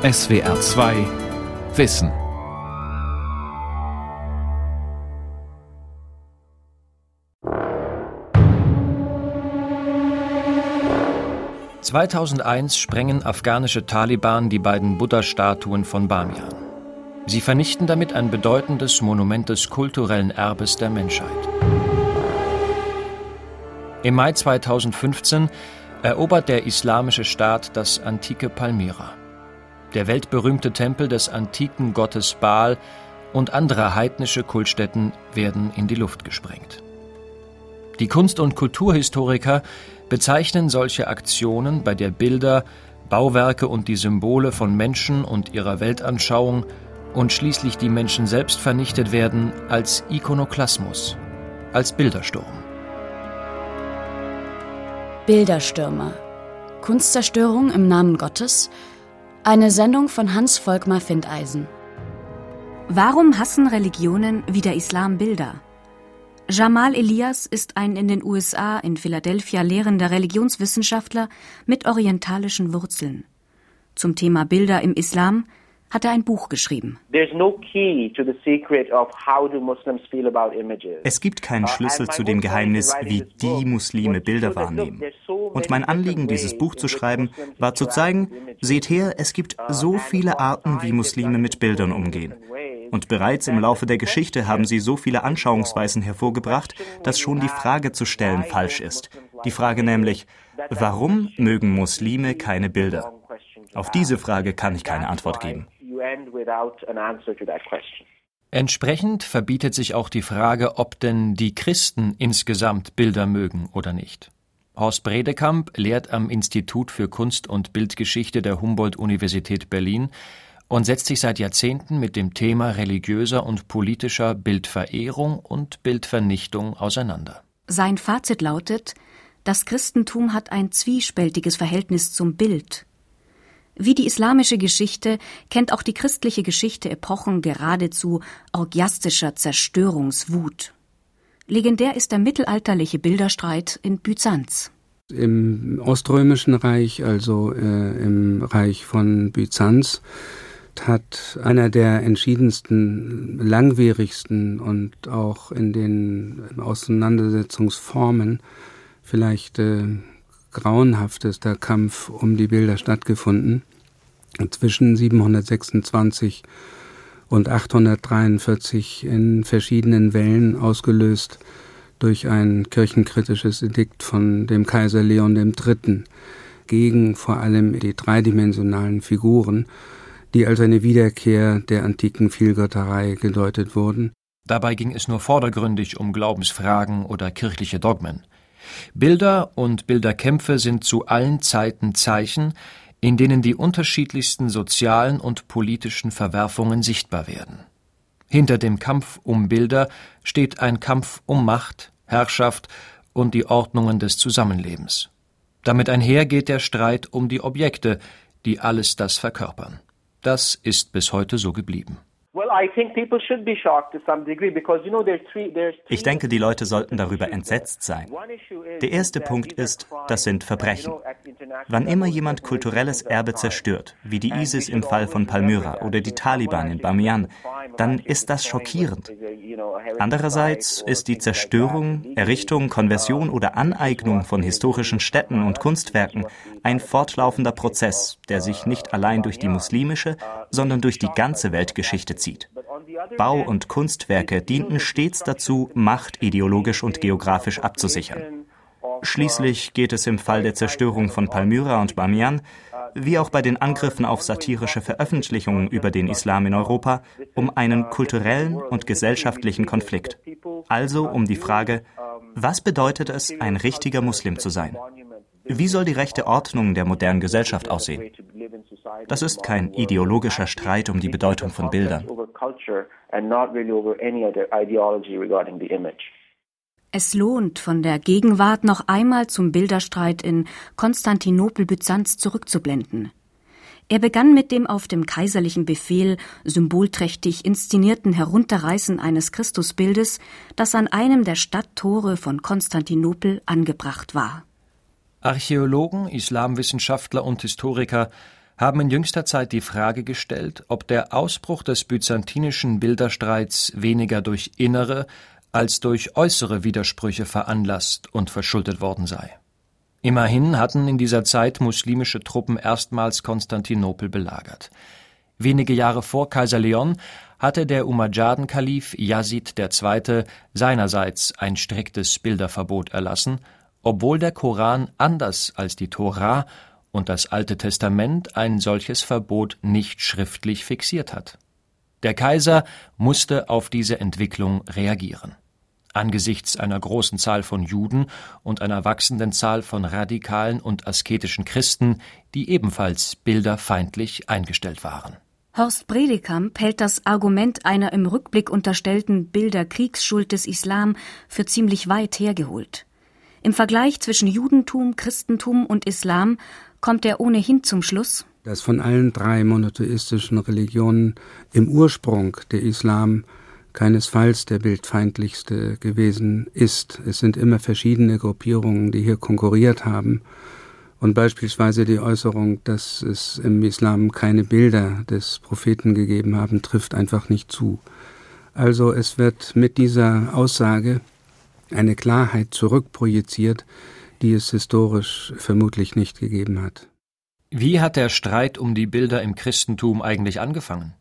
SWR 2 Wissen. (2001) sprengen afghanische Taliban die beiden Buddha-Statuen von Bamian. Sie vernichten damit ein bedeutendes Monument des kulturellen Erbes der Menschheit. Im Mai 2015 erobert der Islamische Staat das antike Palmyra. Der weltberühmte Tempel des antiken Gottes Baal und andere heidnische Kultstätten werden in die Luft gesprengt. Die Kunst- und Kulturhistoriker bezeichnen solche Aktionen, bei der Bilder, Bauwerke und die Symbole von Menschen und ihrer Weltanschauung und schließlich die Menschen selbst vernichtet werden, als Ikonoklasmus, als Bildersturm. Bilderstürme. Kunstzerstörung im Namen Gottes eine Sendung von Hans Volkmar Findeisen. Warum hassen Religionen wie der Islam Bilder? Jamal Elias ist ein in den USA in Philadelphia lehrender Religionswissenschaftler mit orientalischen Wurzeln. Zum Thema Bilder im Islam hat er ein Buch geschrieben. Es gibt keinen uh, Schlüssel zu dem Geheimnis, wie die Muslime Bilder wahrnehmen. Und mein Anliegen, dieses Buch zu schreiben, war zu zeigen, seht her, es gibt uh, so viele Arten, wie Muslime mit Bildern umgehen. Und bereits im Laufe der Geschichte haben sie so viele Anschauungsweisen hervorgebracht, dass schon die Frage zu stellen falsch ist. Die Frage nämlich, warum mögen Muslime keine Bilder? Auf diese Frage kann ich keine Antwort geben end without an answer to that question. Entsprechend verbietet sich auch die Frage, ob denn die Christen insgesamt Bilder mögen oder nicht. Horst Bredekamp lehrt am Institut für Kunst- und Bildgeschichte der Humboldt-Universität Berlin und setzt sich seit Jahrzehnten mit dem Thema religiöser und politischer Bildverehrung und Bildvernichtung auseinander. Sein Fazit lautet, das Christentum hat ein zwiespältiges Verhältnis zum Bild, wie die islamische Geschichte kennt auch die christliche Geschichte Epochen geradezu orgiastischer Zerstörungswut. Legendär ist der mittelalterliche Bilderstreit in Byzanz. Im Oströmischen Reich, also äh, im Reich von Byzanz, hat einer der entschiedensten, langwierigsten und auch in den Auseinandersetzungsformen vielleicht äh, grauenhaftester Kampf um die Bilder stattgefunden. Zwischen 726 und 843 in verschiedenen Wellen ausgelöst durch ein kirchenkritisches Edikt von dem Kaiser Leon III. gegen vor allem die dreidimensionalen Figuren, die als eine Wiederkehr der antiken Vielgötterei gedeutet wurden. Dabei ging es nur vordergründig um Glaubensfragen oder kirchliche Dogmen. Bilder und Bilderkämpfe sind zu allen Zeiten Zeichen, in denen die unterschiedlichsten sozialen und politischen Verwerfungen sichtbar werden. Hinter dem Kampf um Bilder steht ein Kampf um Macht, Herrschaft und die Ordnungen des Zusammenlebens. Damit einher geht der Streit um die Objekte, die alles das verkörpern. Das ist bis heute so geblieben. Ich denke, die Leute sollten darüber entsetzt sein. Der erste Punkt ist, das sind Verbrechen. Wann immer jemand kulturelles Erbe zerstört, wie die ISIS im Fall von Palmyra oder die Taliban in Bamiyan, dann ist das schockierend. Andererseits ist die Zerstörung, Errichtung, Konversion oder Aneignung von historischen Städten und Kunstwerken ein fortlaufender Prozess, der sich nicht allein durch die muslimische, sondern durch die ganze Weltgeschichte zieht. Bau- und Kunstwerke dienten stets dazu, Macht ideologisch und geografisch abzusichern. Schließlich geht es im Fall der Zerstörung von Palmyra und Bamiyan, wie auch bei den Angriffen auf satirische Veröffentlichungen über den Islam in Europa, um einen kulturellen und gesellschaftlichen Konflikt. Also um die Frage, was bedeutet es, ein richtiger Muslim zu sein? Wie soll die rechte Ordnung der modernen Gesellschaft aussehen? Das ist kein ideologischer Streit um die Bedeutung von Bildern. Es lohnt, von der Gegenwart noch einmal zum Bilderstreit in Konstantinopel-Byzanz zurückzublenden. Er begann mit dem auf dem kaiserlichen Befehl symbolträchtig inszenierten Herunterreißen eines Christusbildes, das an einem der Stadttore von Konstantinopel angebracht war. Archäologen, Islamwissenschaftler und Historiker haben in jüngster Zeit die Frage gestellt, ob der Ausbruch des byzantinischen Bilderstreits weniger durch innere als durch äußere Widersprüche veranlasst und verschuldet worden sei. Immerhin hatten in dieser Zeit muslimische Truppen erstmals Konstantinopel belagert. Wenige Jahre vor Kaiser Leon hatte der Umayyaden-Kalif Yazid II. seinerseits ein striktes Bilderverbot erlassen, obwohl der Koran anders als die Tora und das Alte Testament ein solches Verbot nicht schriftlich fixiert hat. Der Kaiser musste auf diese Entwicklung reagieren. Angesichts einer großen Zahl von Juden und einer wachsenden Zahl von radikalen und asketischen Christen, die ebenfalls bilderfeindlich eingestellt waren. Horst Bredekamp hält das Argument einer im Rückblick unterstellten Bilderkriegsschuld des Islam für ziemlich weit hergeholt. Im Vergleich zwischen Judentum, Christentum und Islam kommt er ohnehin zum Schluss, dass von allen drei monotheistischen Religionen im Ursprung der Islam keinesfalls der bildfeindlichste gewesen ist. Es sind immer verschiedene Gruppierungen, die hier konkurriert haben. Und beispielsweise die Äußerung, dass es im Islam keine Bilder des Propheten gegeben haben, trifft einfach nicht zu. Also es wird mit dieser Aussage eine Klarheit zurückprojiziert, die es historisch vermutlich nicht gegeben hat. Wie hat der Streit um die Bilder im Christentum eigentlich angefangen?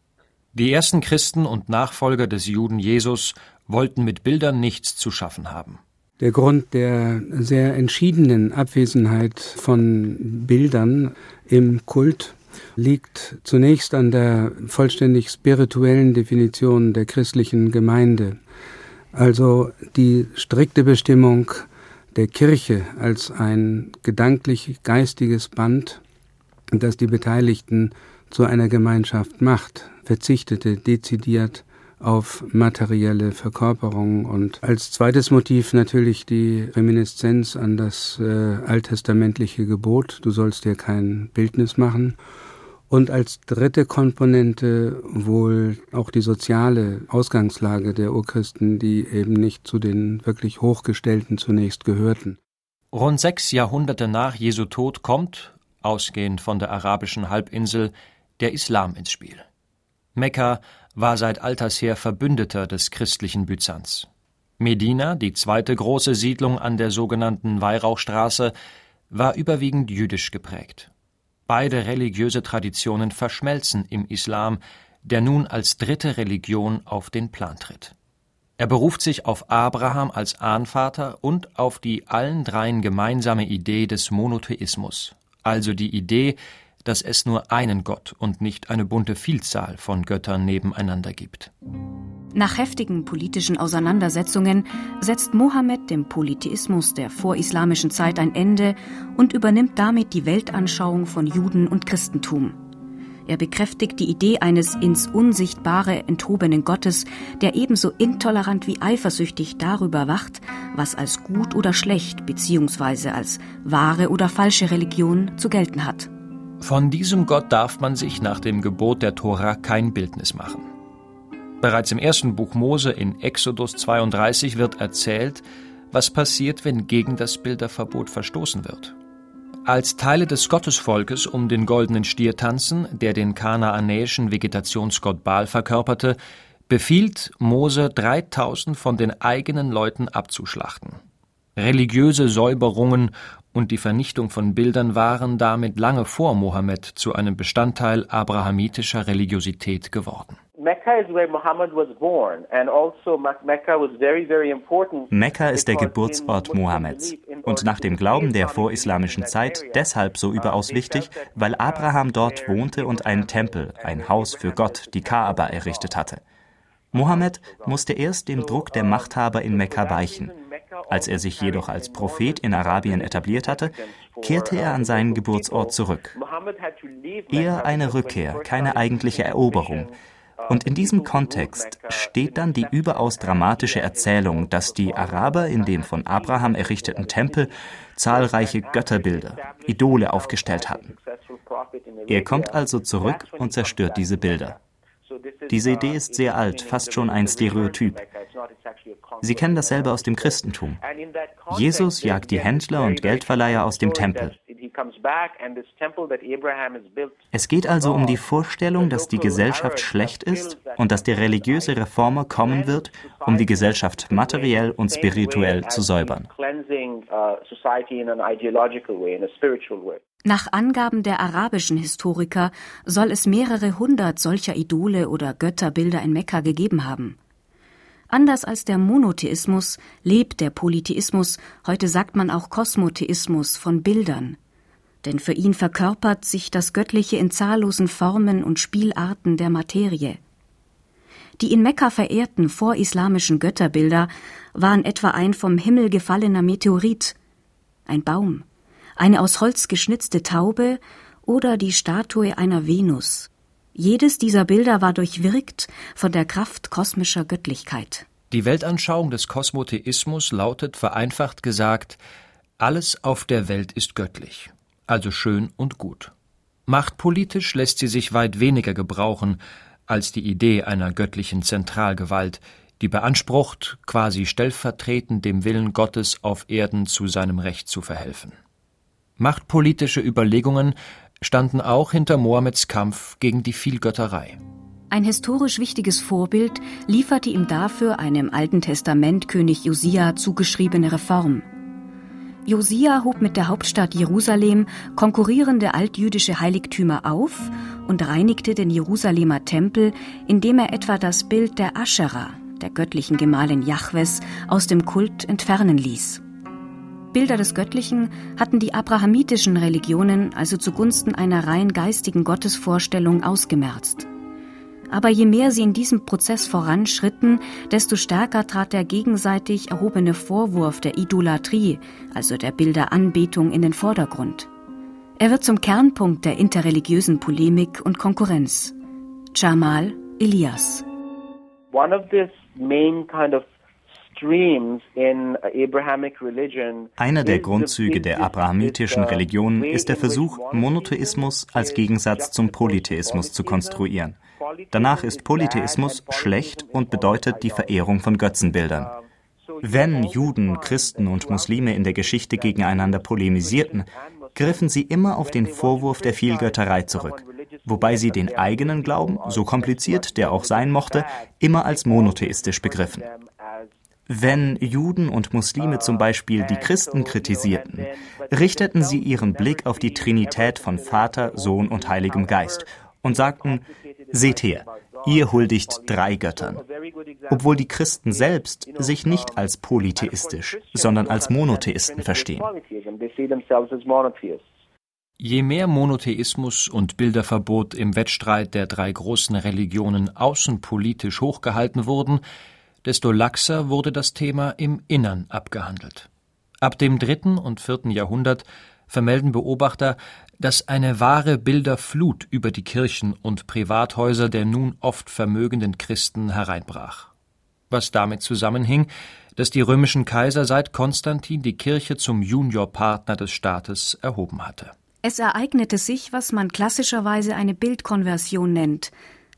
Die ersten Christen und Nachfolger des Juden Jesus wollten mit Bildern nichts zu schaffen haben. Der Grund der sehr entschiedenen Abwesenheit von Bildern im Kult liegt zunächst an der vollständig spirituellen Definition der christlichen Gemeinde, also die strikte Bestimmung der Kirche als ein gedanklich geistiges Band, das die Beteiligten zu einer Gemeinschaft macht, verzichtete dezidiert auf materielle Verkörperung und als zweites Motiv natürlich die Reminiszenz an das äh, alttestamentliche Gebot, du sollst dir kein Bildnis machen. Und als dritte Komponente wohl auch die soziale Ausgangslage der Urchristen, die eben nicht zu den wirklich Hochgestellten zunächst gehörten. Rund sechs Jahrhunderte nach Jesu Tod kommt, ausgehend von der arabischen Halbinsel, der Islam ins Spiel. Mekka war seit alters her Verbündeter des christlichen Byzanz. Medina, die zweite große Siedlung an der sogenannten Weihrauchstraße, war überwiegend jüdisch geprägt. Beide religiöse Traditionen verschmelzen im Islam, der nun als dritte Religion auf den Plan tritt. Er beruft sich auf Abraham als Ahnvater und auf die allen dreien gemeinsame Idee des Monotheismus, also die Idee, dass es nur einen Gott und nicht eine bunte Vielzahl von Göttern nebeneinander gibt. Nach heftigen politischen Auseinandersetzungen setzt Mohammed dem Polytheismus der vorislamischen Zeit ein Ende und übernimmt damit die Weltanschauung von Juden und Christentum. Er bekräftigt die Idee eines ins Unsichtbare enthobenen Gottes, der ebenso intolerant wie eifersüchtig darüber wacht, was als gut oder schlecht bzw. als wahre oder falsche Religion zu gelten hat. Von diesem Gott darf man sich nach dem Gebot der Tora kein Bildnis machen. Bereits im ersten Buch Mose in Exodus 32 wird erzählt, was passiert, wenn gegen das Bilderverbot verstoßen wird. Als Teile des Gottesvolkes um den goldenen Stier tanzen, der den kanaanäischen Vegetationsgott Baal verkörperte, befiehlt Mose 3000 von den eigenen Leuten abzuschlachten. Religiöse Säuberungen und die Vernichtung von Bildern waren damit lange vor Mohammed zu einem Bestandteil abrahamitischer Religiosität geworden. Mekka ist der Geburtsort Mohammeds und nach dem Glauben der vorislamischen Zeit deshalb so überaus wichtig, weil Abraham dort wohnte und einen Tempel, ein Haus für Gott, die Kaaba, errichtet hatte. Mohammed musste erst dem Druck der Machthaber in Mekka weichen. Als er sich jedoch als Prophet in Arabien etabliert hatte, kehrte er an seinen Geburtsort zurück. Eher eine Rückkehr, keine eigentliche Eroberung. Und in diesem Kontext steht dann die überaus dramatische Erzählung, dass die Araber in dem von Abraham errichteten Tempel zahlreiche Götterbilder, Idole aufgestellt hatten. Er kommt also zurück und zerstört diese Bilder. Diese Idee ist sehr alt, fast schon ein Stereotyp. Sie kennen dasselbe aus dem Christentum. Jesus jagt die Händler und Geldverleiher aus dem Tempel. Es geht also um die Vorstellung, dass die Gesellschaft schlecht ist und dass der religiöse Reformer kommen wird, um die Gesellschaft materiell und spirituell zu säubern. Nach Angaben der arabischen Historiker soll es mehrere hundert solcher Idole oder Götterbilder in Mekka gegeben haben. Anders als der Monotheismus lebt der Polytheismus, heute sagt man auch Kosmotheismus, von Bildern. Denn für ihn verkörpert sich das Göttliche in zahllosen Formen und Spielarten der Materie. Die in Mekka verehrten vorislamischen Götterbilder waren etwa ein vom Himmel gefallener Meteorit, ein Baum, eine aus Holz geschnitzte Taube oder die Statue einer Venus. Jedes dieser Bilder war durchwirkt von der Kraft kosmischer Göttlichkeit. Die Weltanschauung des Kosmotheismus lautet vereinfacht gesagt, alles auf der Welt ist göttlich, also schön und gut. Machtpolitisch lässt sie sich weit weniger gebrauchen als die Idee einer göttlichen Zentralgewalt, die beansprucht, quasi stellvertretend dem Willen Gottes auf Erden zu seinem Recht zu verhelfen. Machtpolitische Überlegungen standen auch hinter Mohammeds Kampf gegen die Vielgötterei. Ein historisch wichtiges Vorbild lieferte ihm dafür eine im Alten Testament König Josia zugeschriebene Reform. Josia hob mit der Hauptstadt Jerusalem konkurrierende altjüdische Heiligtümer auf und reinigte den Jerusalemer Tempel, indem er etwa das Bild der Aschera, der göttlichen Gemahlin Jahwes, aus dem Kult entfernen ließ. Bilder des Göttlichen hatten die abrahamitischen Religionen also zugunsten einer rein geistigen Gottesvorstellung ausgemerzt. Aber je mehr sie in diesem Prozess voranschritten, desto stärker trat der gegenseitig erhobene Vorwurf der Idolatrie, also der Bilderanbetung, in den Vordergrund. Er wird zum Kernpunkt der interreligiösen Polemik und Konkurrenz. Jamal Elias. One of this main kind of einer der Grundzüge der abrahamitischen Religion ist der Versuch, Monotheismus als Gegensatz zum Polytheismus zu konstruieren. Danach ist Polytheismus schlecht und bedeutet die Verehrung von Götzenbildern. Wenn Juden, Christen und Muslime in der Geschichte gegeneinander polemisierten, griffen sie immer auf den Vorwurf der Vielgötterei zurück, wobei sie den eigenen Glauben, so kompliziert der auch sein mochte, immer als monotheistisch begriffen. Wenn Juden und Muslime zum Beispiel die Christen kritisierten, richteten sie ihren Blick auf die Trinität von Vater, Sohn und Heiligem Geist und sagten, seht her, ihr huldigt drei Göttern. Obwohl die Christen selbst sich nicht als polytheistisch, sondern als Monotheisten verstehen. Je mehr Monotheismus und Bilderverbot im Wettstreit der drei großen Religionen außenpolitisch hochgehalten wurden, desto laxer wurde das Thema im Innern abgehandelt. Ab dem dritten und vierten Jahrhundert vermelden Beobachter, dass eine wahre Bilderflut über die Kirchen und Privathäuser der nun oft vermögenden Christen hereinbrach. Was damit zusammenhing, dass die römischen Kaiser seit Konstantin die Kirche zum Juniorpartner des Staates erhoben hatte. Es ereignete sich, was man klassischerweise eine Bildkonversion nennt,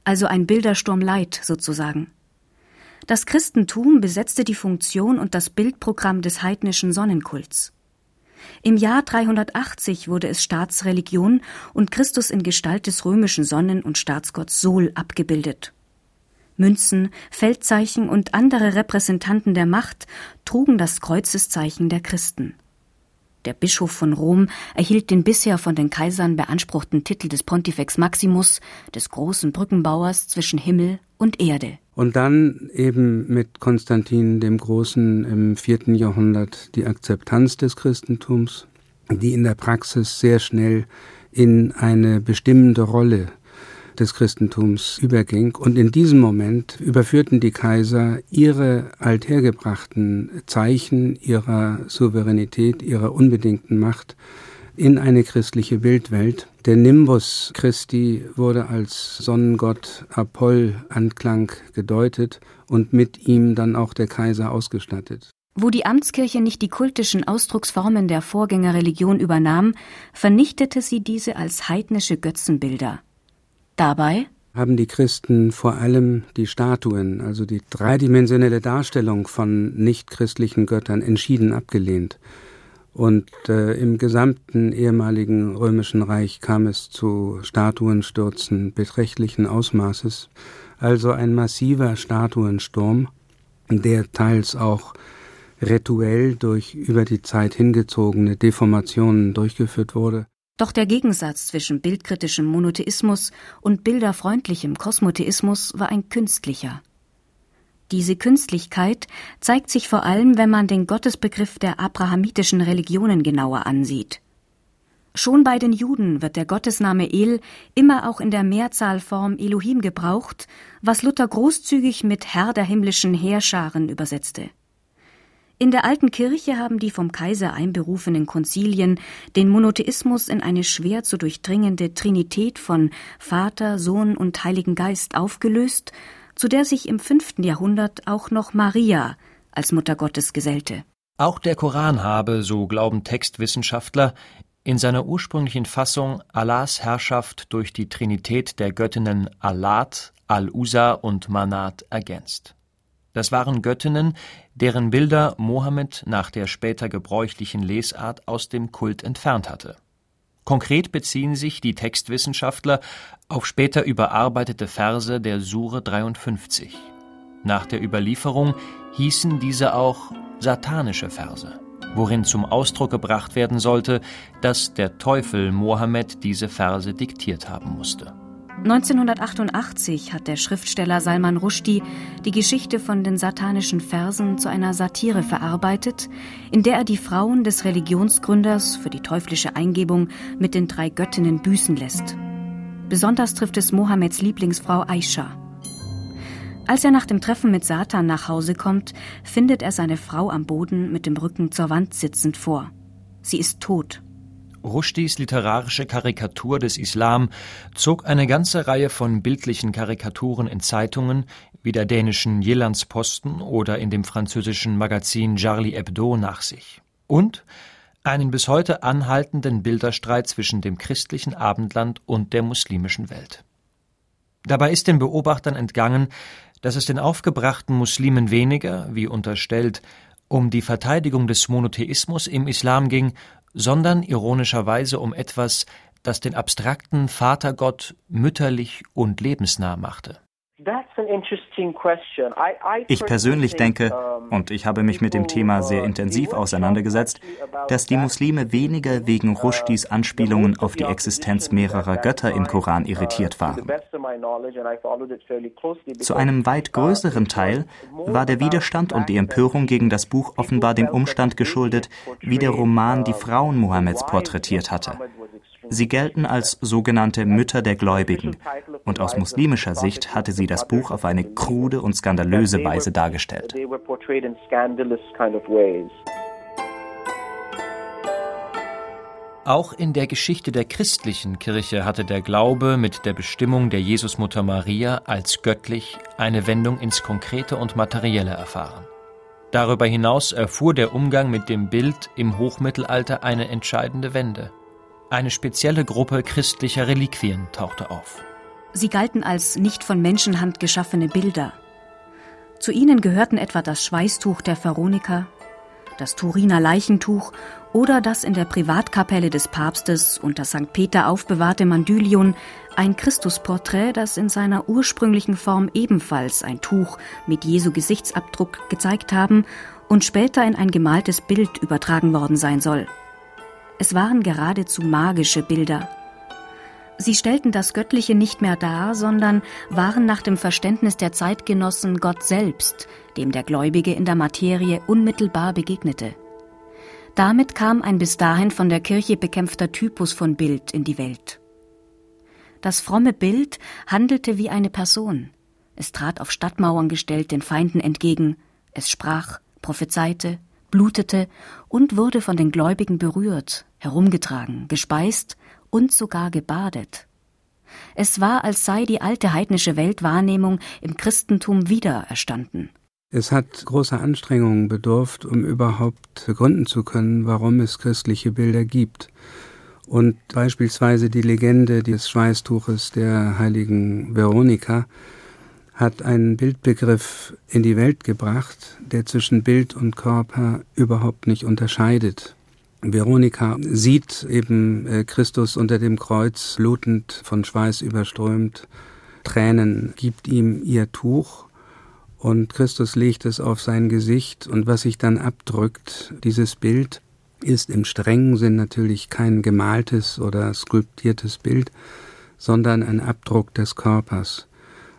also ein Bildersturm Leid sozusagen. Das Christentum besetzte die Funktion und das Bildprogramm des heidnischen Sonnenkults. Im Jahr 380 wurde es Staatsreligion und Christus in Gestalt des römischen Sonnen- und Staatsgotts Sol abgebildet. Münzen, Feldzeichen und andere Repräsentanten der Macht trugen das Kreuzeszeichen der Christen. Der Bischof von Rom erhielt den bisher von den Kaisern beanspruchten Titel des Pontifex Maximus, des großen Brückenbauers zwischen Himmel und Erde. Und dann eben mit Konstantin dem Großen im vierten Jahrhundert die Akzeptanz des Christentums, die in der Praxis sehr schnell in eine bestimmende Rolle des Christentums überging. Und in diesem Moment überführten die Kaiser ihre althergebrachten Zeichen ihrer Souveränität, ihrer unbedingten Macht in eine christliche Bildwelt. Der Nimbus Christi wurde als Sonnengott Apoll Anklang gedeutet und mit ihm dann auch der Kaiser ausgestattet. Wo die Amtskirche nicht die kultischen Ausdrucksformen der Vorgängerreligion übernahm, vernichtete sie diese als heidnische Götzenbilder. Dabei? Haben die Christen vor allem die Statuen, also die dreidimensionelle Darstellung von nichtchristlichen Göttern, entschieden abgelehnt. Und äh, im gesamten ehemaligen römischen Reich kam es zu Statuenstürzen beträchtlichen Ausmaßes, also ein massiver Statuensturm, der teils auch rituell durch über die Zeit hingezogene Deformationen durchgeführt wurde. Doch der Gegensatz zwischen bildkritischem Monotheismus und bilderfreundlichem Kosmotheismus war ein künstlicher. Diese Künstlichkeit zeigt sich vor allem, wenn man den Gottesbegriff der abrahamitischen Religionen genauer ansieht. Schon bei den Juden wird der Gottesname El immer auch in der Mehrzahlform Elohim gebraucht, was Luther großzügig mit Herr der himmlischen Heerscharen übersetzte. In der alten Kirche haben die vom Kaiser einberufenen Konzilien den Monotheismus in eine schwer zu durchdringende Trinität von Vater, Sohn und Heiligen Geist aufgelöst zu der sich im fünften Jahrhundert auch noch Maria als Mutter Gottes gesellte. Auch der Koran habe, so glauben Textwissenschaftler, in seiner ursprünglichen Fassung Allahs Herrschaft durch die Trinität der Göttinnen Allat, Al-Usa und Manat ergänzt. Das waren Göttinnen, deren Bilder Mohammed nach der später gebräuchlichen Lesart aus dem Kult entfernt hatte Konkret beziehen sich die Textwissenschaftler auf später überarbeitete Verse der Sure 53. Nach der Überlieferung hießen diese auch satanische Verse, worin zum Ausdruck gebracht werden sollte, dass der Teufel Mohammed diese Verse diktiert haben musste 1988 hat der Schriftsteller Salman Rushdie die Geschichte von den satanischen Versen zu einer Satire verarbeitet, in der er die Frauen des Religionsgründers für die teuflische Eingebung mit den drei Göttinnen büßen lässt. Besonders trifft es Mohammeds Lieblingsfrau Aisha. Als er nach dem Treffen mit Satan nach Hause kommt, findet er seine Frau am Boden mit dem Rücken zur Wand sitzend vor. Sie ist tot. Rushdies literarische Karikatur des Islam zog eine ganze Reihe von bildlichen Karikaturen in Zeitungen wie der dänischen Jyllands-Posten oder in dem französischen Magazin Charlie Hebdo nach sich und einen bis heute anhaltenden Bilderstreit zwischen dem christlichen Abendland und der muslimischen Welt. Dabei ist den Beobachtern entgangen, dass es den aufgebrachten Muslimen weniger, wie unterstellt, um die Verteidigung des Monotheismus im Islam ging, sondern ironischerweise um etwas, das den abstrakten Vatergott mütterlich und lebensnah machte. Ich persönlich denke, und ich habe mich mit dem Thema sehr intensiv auseinandergesetzt, dass die Muslime weniger wegen Rushdies Anspielungen auf die Existenz mehrerer Götter im Koran irritiert waren. Zu einem weit größeren Teil war der Widerstand und die Empörung gegen das Buch offenbar dem Umstand geschuldet, wie der Roman die Frauen Mohammeds porträtiert hatte. Sie gelten als sogenannte Mütter der Gläubigen, und aus muslimischer Sicht hatte sie das Buch auf eine krude und skandalöse Weise dargestellt. Auch in der Geschichte der christlichen Kirche hatte der Glaube mit der Bestimmung der Jesusmutter Maria als göttlich eine Wendung ins Konkrete und Materielle erfahren. Darüber hinaus erfuhr der Umgang mit dem Bild im Hochmittelalter eine entscheidende Wende. Eine spezielle Gruppe christlicher Reliquien tauchte auf. Sie galten als nicht von Menschenhand geschaffene Bilder. Zu ihnen gehörten etwa das Schweißtuch der Veroniker, das Turiner Leichentuch oder das in der Privatkapelle des Papstes unter St. Peter aufbewahrte Mandylion, ein Christusporträt, das in seiner ursprünglichen Form ebenfalls ein Tuch mit Jesu Gesichtsabdruck gezeigt haben und später in ein gemaltes Bild übertragen worden sein soll. Es waren geradezu magische Bilder. Sie stellten das Göttliche nicht mehr dar, sondern waren nach dem Verständnis der Zeitgenossen Gott selbst, dem der Gläubige in der Materie unmittelbar begegnete. Damit kam ein bis dahin von der Kirche bekämpfter Typus von Bild in die Welt. Das fromme Bild handelte wie eine Person. Es trat auf Stadtmauern gestellt den Feinden entgegen. Es sprach, prophezeite, blutete und wurde von den Gläubigen berührt, herumgetragen, gespeist und sogar gebadet. Es war, als sei die alte heidnische Weltwahrnehmung im Christentum wiedererstanden. Es hat großer Anstrengungen bedurft, um überhaupt begründen zu können, warum es christliche Bilder gibt. Und beispielsweise die Legende des Schweißtuches der heiligen Veronika hat einen Bildbegriff in die Welt gebracht, der zwischen Bild und Körper überhaupt nicht unterscheidet. Veronika sieht eben äh, Christus unter dem Kreuz, blutend, von Schweiß überströmt, Tränen, gibt ihm ihr Tuch. Und Christus legt es auf sein Gesicht. Und was sich dann abdrückt, dieses Bild, ist im strengen Sinn natürlich kein gemaltes oder skulptiertes Bild, sondern ein Abdruck des Körpers.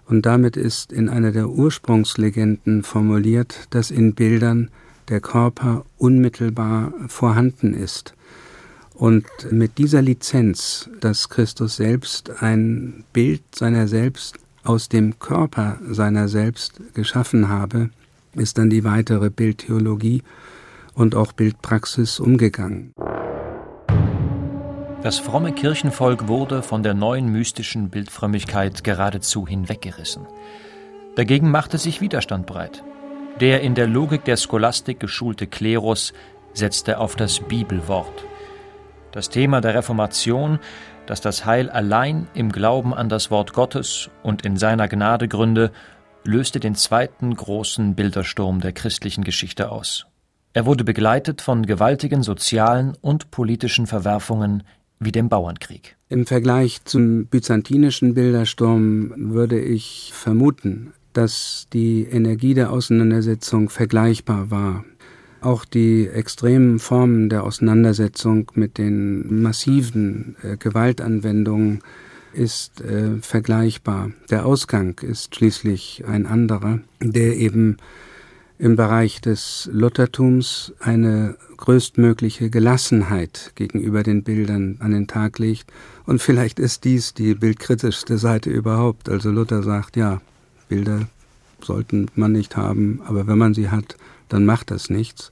Und damit ist in einer der Ursprungslegenden formuliert, dass in Bildern der Körper unmittelbar vorhanden ist. Und mit dieser Lizenz, dass Christus selbst ein Bild seiner selbst aus dem Körper seiner selbst geschaffen habe, ist dann die weitere Bildtheologie und auch Bildpraxis umgegangen. Das fromme Kirchenvolk wurde von der neuen mystischen Bildfrömmigkeit geradezu hinweggerissen. Dagegen machte sich Widerstand breit. Der in der Logik der Scholastik geschulte Klerus setzte auf das Bibelwort. Das Thema der Reformation, dass das Heil allein im Glauben an das Wort Gottes und in seiner Gnade gründe, löste den zweiten großen Bildersturm der christlichen Geschichte aus. Er wurde begleitet von gewaltigen sozialen und politischen Verwerfungen wie dem Bauernkrieg. Im Vergleich zum byzantinischen Bildersturm würde ich vermuten, dass die Energie der Auseinandersetzung vergleichbar war. Auch die extremen Formen der Auseinandersetzung mit den massiven äh, Gewaltanwendungen ist äh, vergleichbar. Der Ausgang ist schließlich ein anderer, der eben im Bereich des Luthertums eine größtmögliche Gelassenheit gegenüber den Bildern an den Tag legt. Und vielleicht ist dies die bildkritischste Seite überhaupt. Also Luther sagt, ja, Bilder sollten man nicht haben, aber wenn man sie hat, dann macht das nichts.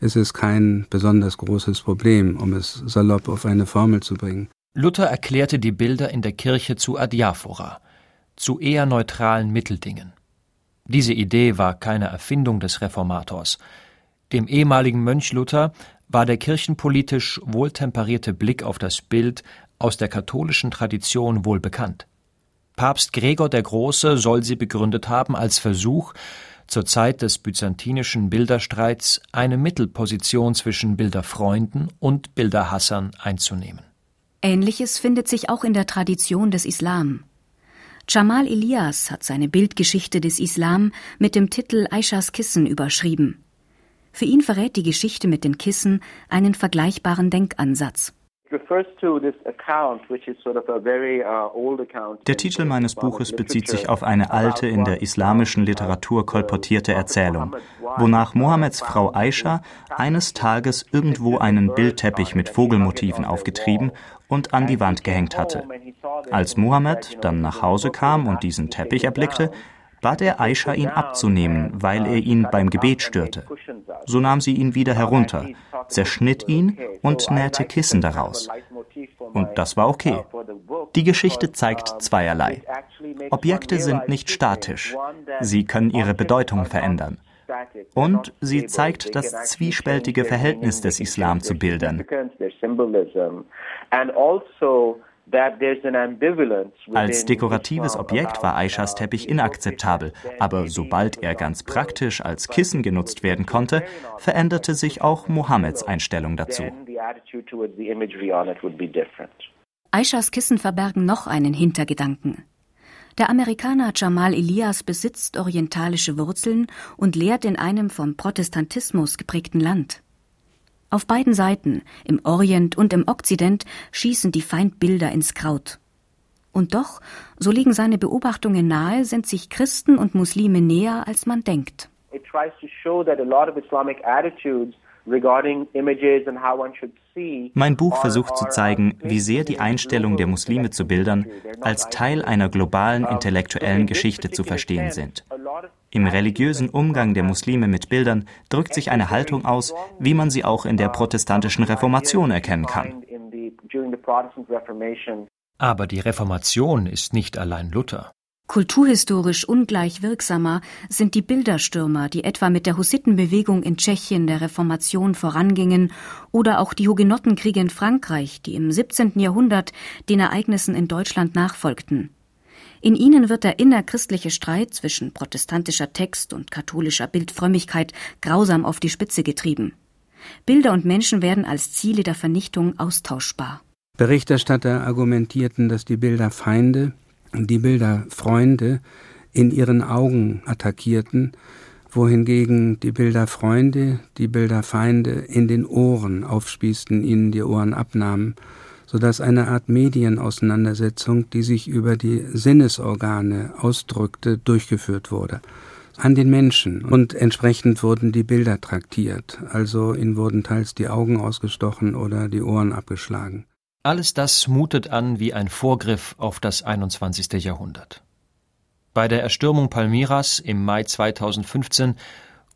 Es ist kein besonders großes Problem, um es salopp auf eine Formel zu bringen. Luther erklärte die Bilder in der Kirche zu Adiaphora, zu eher neutralen Mitteldingen. Diese Idee war keine Erfindung des Reformators. Dem ehemaligen Mönch Luther war der kirchenpolitisch wohltemperierte Blick auf das Bild aus der katholischen Tradition wohl bekannt. Papst Gregor der Große soll sie begründet haben als Versuch, zur Zeit des byzantinischen Bilderstreits eine Mittelposition zwischen Bilderfreunden und Bilderhassern einzunehmen. Ähnliches findet sich auch in der Tradition des Islam. Jamal Elias hat seine Bildgeschichte des Islam mit dem Titel Aishas Kissen überschrieben. Für ihn verrät die Geschichte mit den Kissen einen vergleichbaren Denkansatz. Uh, der Titel meines Buches bezieht sich auf eine alte, in der islamischen Literatur kolportierte Erzählung, wonach Mohammeds Frau Aisha eines Tages irgendwo einen Bildteppich mit Vogelmotiven aufgetrieben und an die Wand gehängt hatte. Als Mohammed dann nach Hause kam und diesen Teppich erblickte, bat er Aisha, ihn abzunehmen, weil er ihn beim Gebet störte. So nahm sie ihn wieder herunter, zerschnitt ihn und nähte Kissen daraus. Und das war okay. Die Geschichte zeigt zweierlei. Objekte sind nicht statisch. Sie können ihre Bedeutung verändern. Und sie zeigt das zwiespältige Verhältnis des Islam zu Bildern. Als dekoratives Objekt war Aishas Teppich inakzeptabel, aber sobald er ganz praktisch als Kissen genutzt werden konnte, veränderte sich auch Mohammeds Einstellung dazu. Aishas Kissen verbergen noch einen Hintergedanken. Der Amerikaner Jamal Elias besitzt orientalische Wurzeln und lehrt in einem vom Protestantismus geprägten Land. Auf beiden Seiten, im Orient und im Okzident, schießen die Feindbilder ins Kraut. Und doch, so liegen seine Beobachtungen nahe, sind sich Christen und Muslime näher, als man denkt. It tries to show that a lot of Islamic attitudes mein Buch versucht zu zeigen, wie sehr die Einstellung der Muslime zu Bildern als Teil einer globalen intellektuellen Geschichte zu verstehen sind. Im religiösen Umgang der Muslime mit Bildern drückt sich eine Haltung aus, wie man sie auch in der protestantischen Reformation erkennen kann. Aber die Reformation ist nicht allein Luther. Kulturhistorisch ungleich wirksamer sind die Bilderstürmer, die etwa mit der Hussitenbewegung in Tschechien der Reformation vorangingen, oder auch die Hugenottenkriege in Frankreich, die im 17. Jahrhundert den Ereignissen in Deutschland nachfolgten. In ihnen wird der innerchristliche Streit zwischen protestantischer Text und katholischer Bildfrömmigkeit grausam auf die Spitze getrieben. Bilder und Menschen werden als Ziele der Vernichtung austauschbar. Berichterstatter argumentierten, dass die Bilder Feinde die Bilder Freunde in ihren Augen attackierten, wohingegen die Bilder Freunde, die Bilder Feinde in den Ohren aufspießten, ihnen die Ohren abnahmen, so dass eine Art Medienauseinandersetzung, die sich über die Sinnesorgane ausdrückte, durchgeführt wurde an den Menschen und entsprechend wurden die Bilder traktiert, also ihnen wurden teils die Augen ausgestochen oder die Ohren abgeschlagen. Alles das mutet an wie ein Vorgriff auf das 21. Jahrhundert. Bei der Erstürmung Palmiras im Mai 2015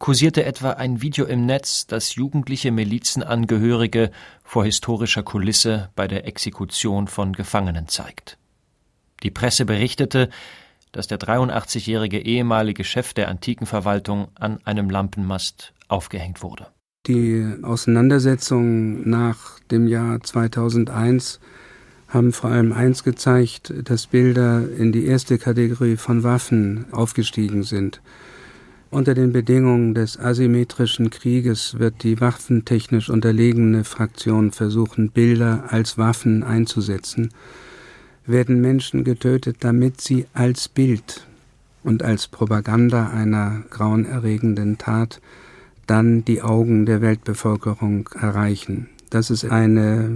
kursierte etwa ein Video im Netz, das jugendliche Milizenangehörige vor historischer Kulisse bei der Exekution von Gefangenen zeigt. Die Presse berichtete, dass der 83-jährige ehemalige Chef der Antikenverwaltung an einem Lampenmast aufgehängt wurde. Die Auseinandersetzungen nach dem Jahr 2001 haben vor allem eins gezeigt, dass Bilder in die erste Kategorie von Waffen aufgestiegen sind. Unter den Bedingungen des asymmetrischen Krieges wird die waffentechnisch unterlegene Fraktion versuchen, Bilder als Waffen einzusetzen werden Menschen getötet, damit sie als Bild und als Propaganda einer grauenerregenden Tat dann die Augen der Weltbevölkerung erreichen. Das ist eine,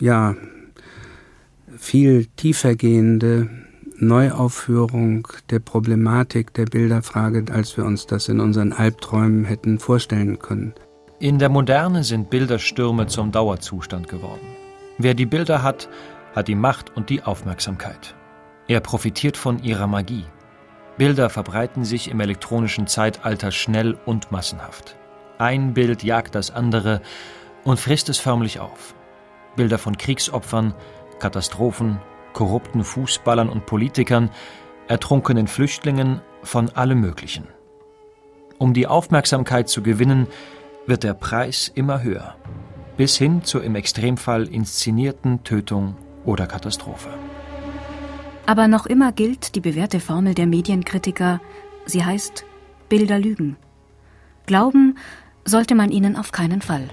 ja, viel tiefergehende Neuaufführung der Problematik der Bilderfrage, als wir uns das in unseren Albträumen hätten vorstellen können. In der Moderne sind Bilderstürme zum Dauerzustand geworden. Wer die Bilder hat, hat die Macht und die Aufmerksamkeit. Er profitiert von ihrer Magie. Bilder verbreiten sich im elektronischen Zeitalter schnell und massenhaft. Ein Bild jagt das andere und frisst es förmlich auf. Bilder von Kriegsopfern, Katastrophen, korrupten Fußballern und Politikern, ertrunkenen Flüchtlingen, von allem Möglichen. Um die Aufmerksamkeit zu gewinnen, wird der Preis immer höher, bis hin zur im Extremfall inszenierten Tötung oder Katastrophe. Aber noch immer gilt die bewährte Formel der Medienkritiker, sie heißt Bilder lügen. Glauben sollte man ihnen auf keinen Fall.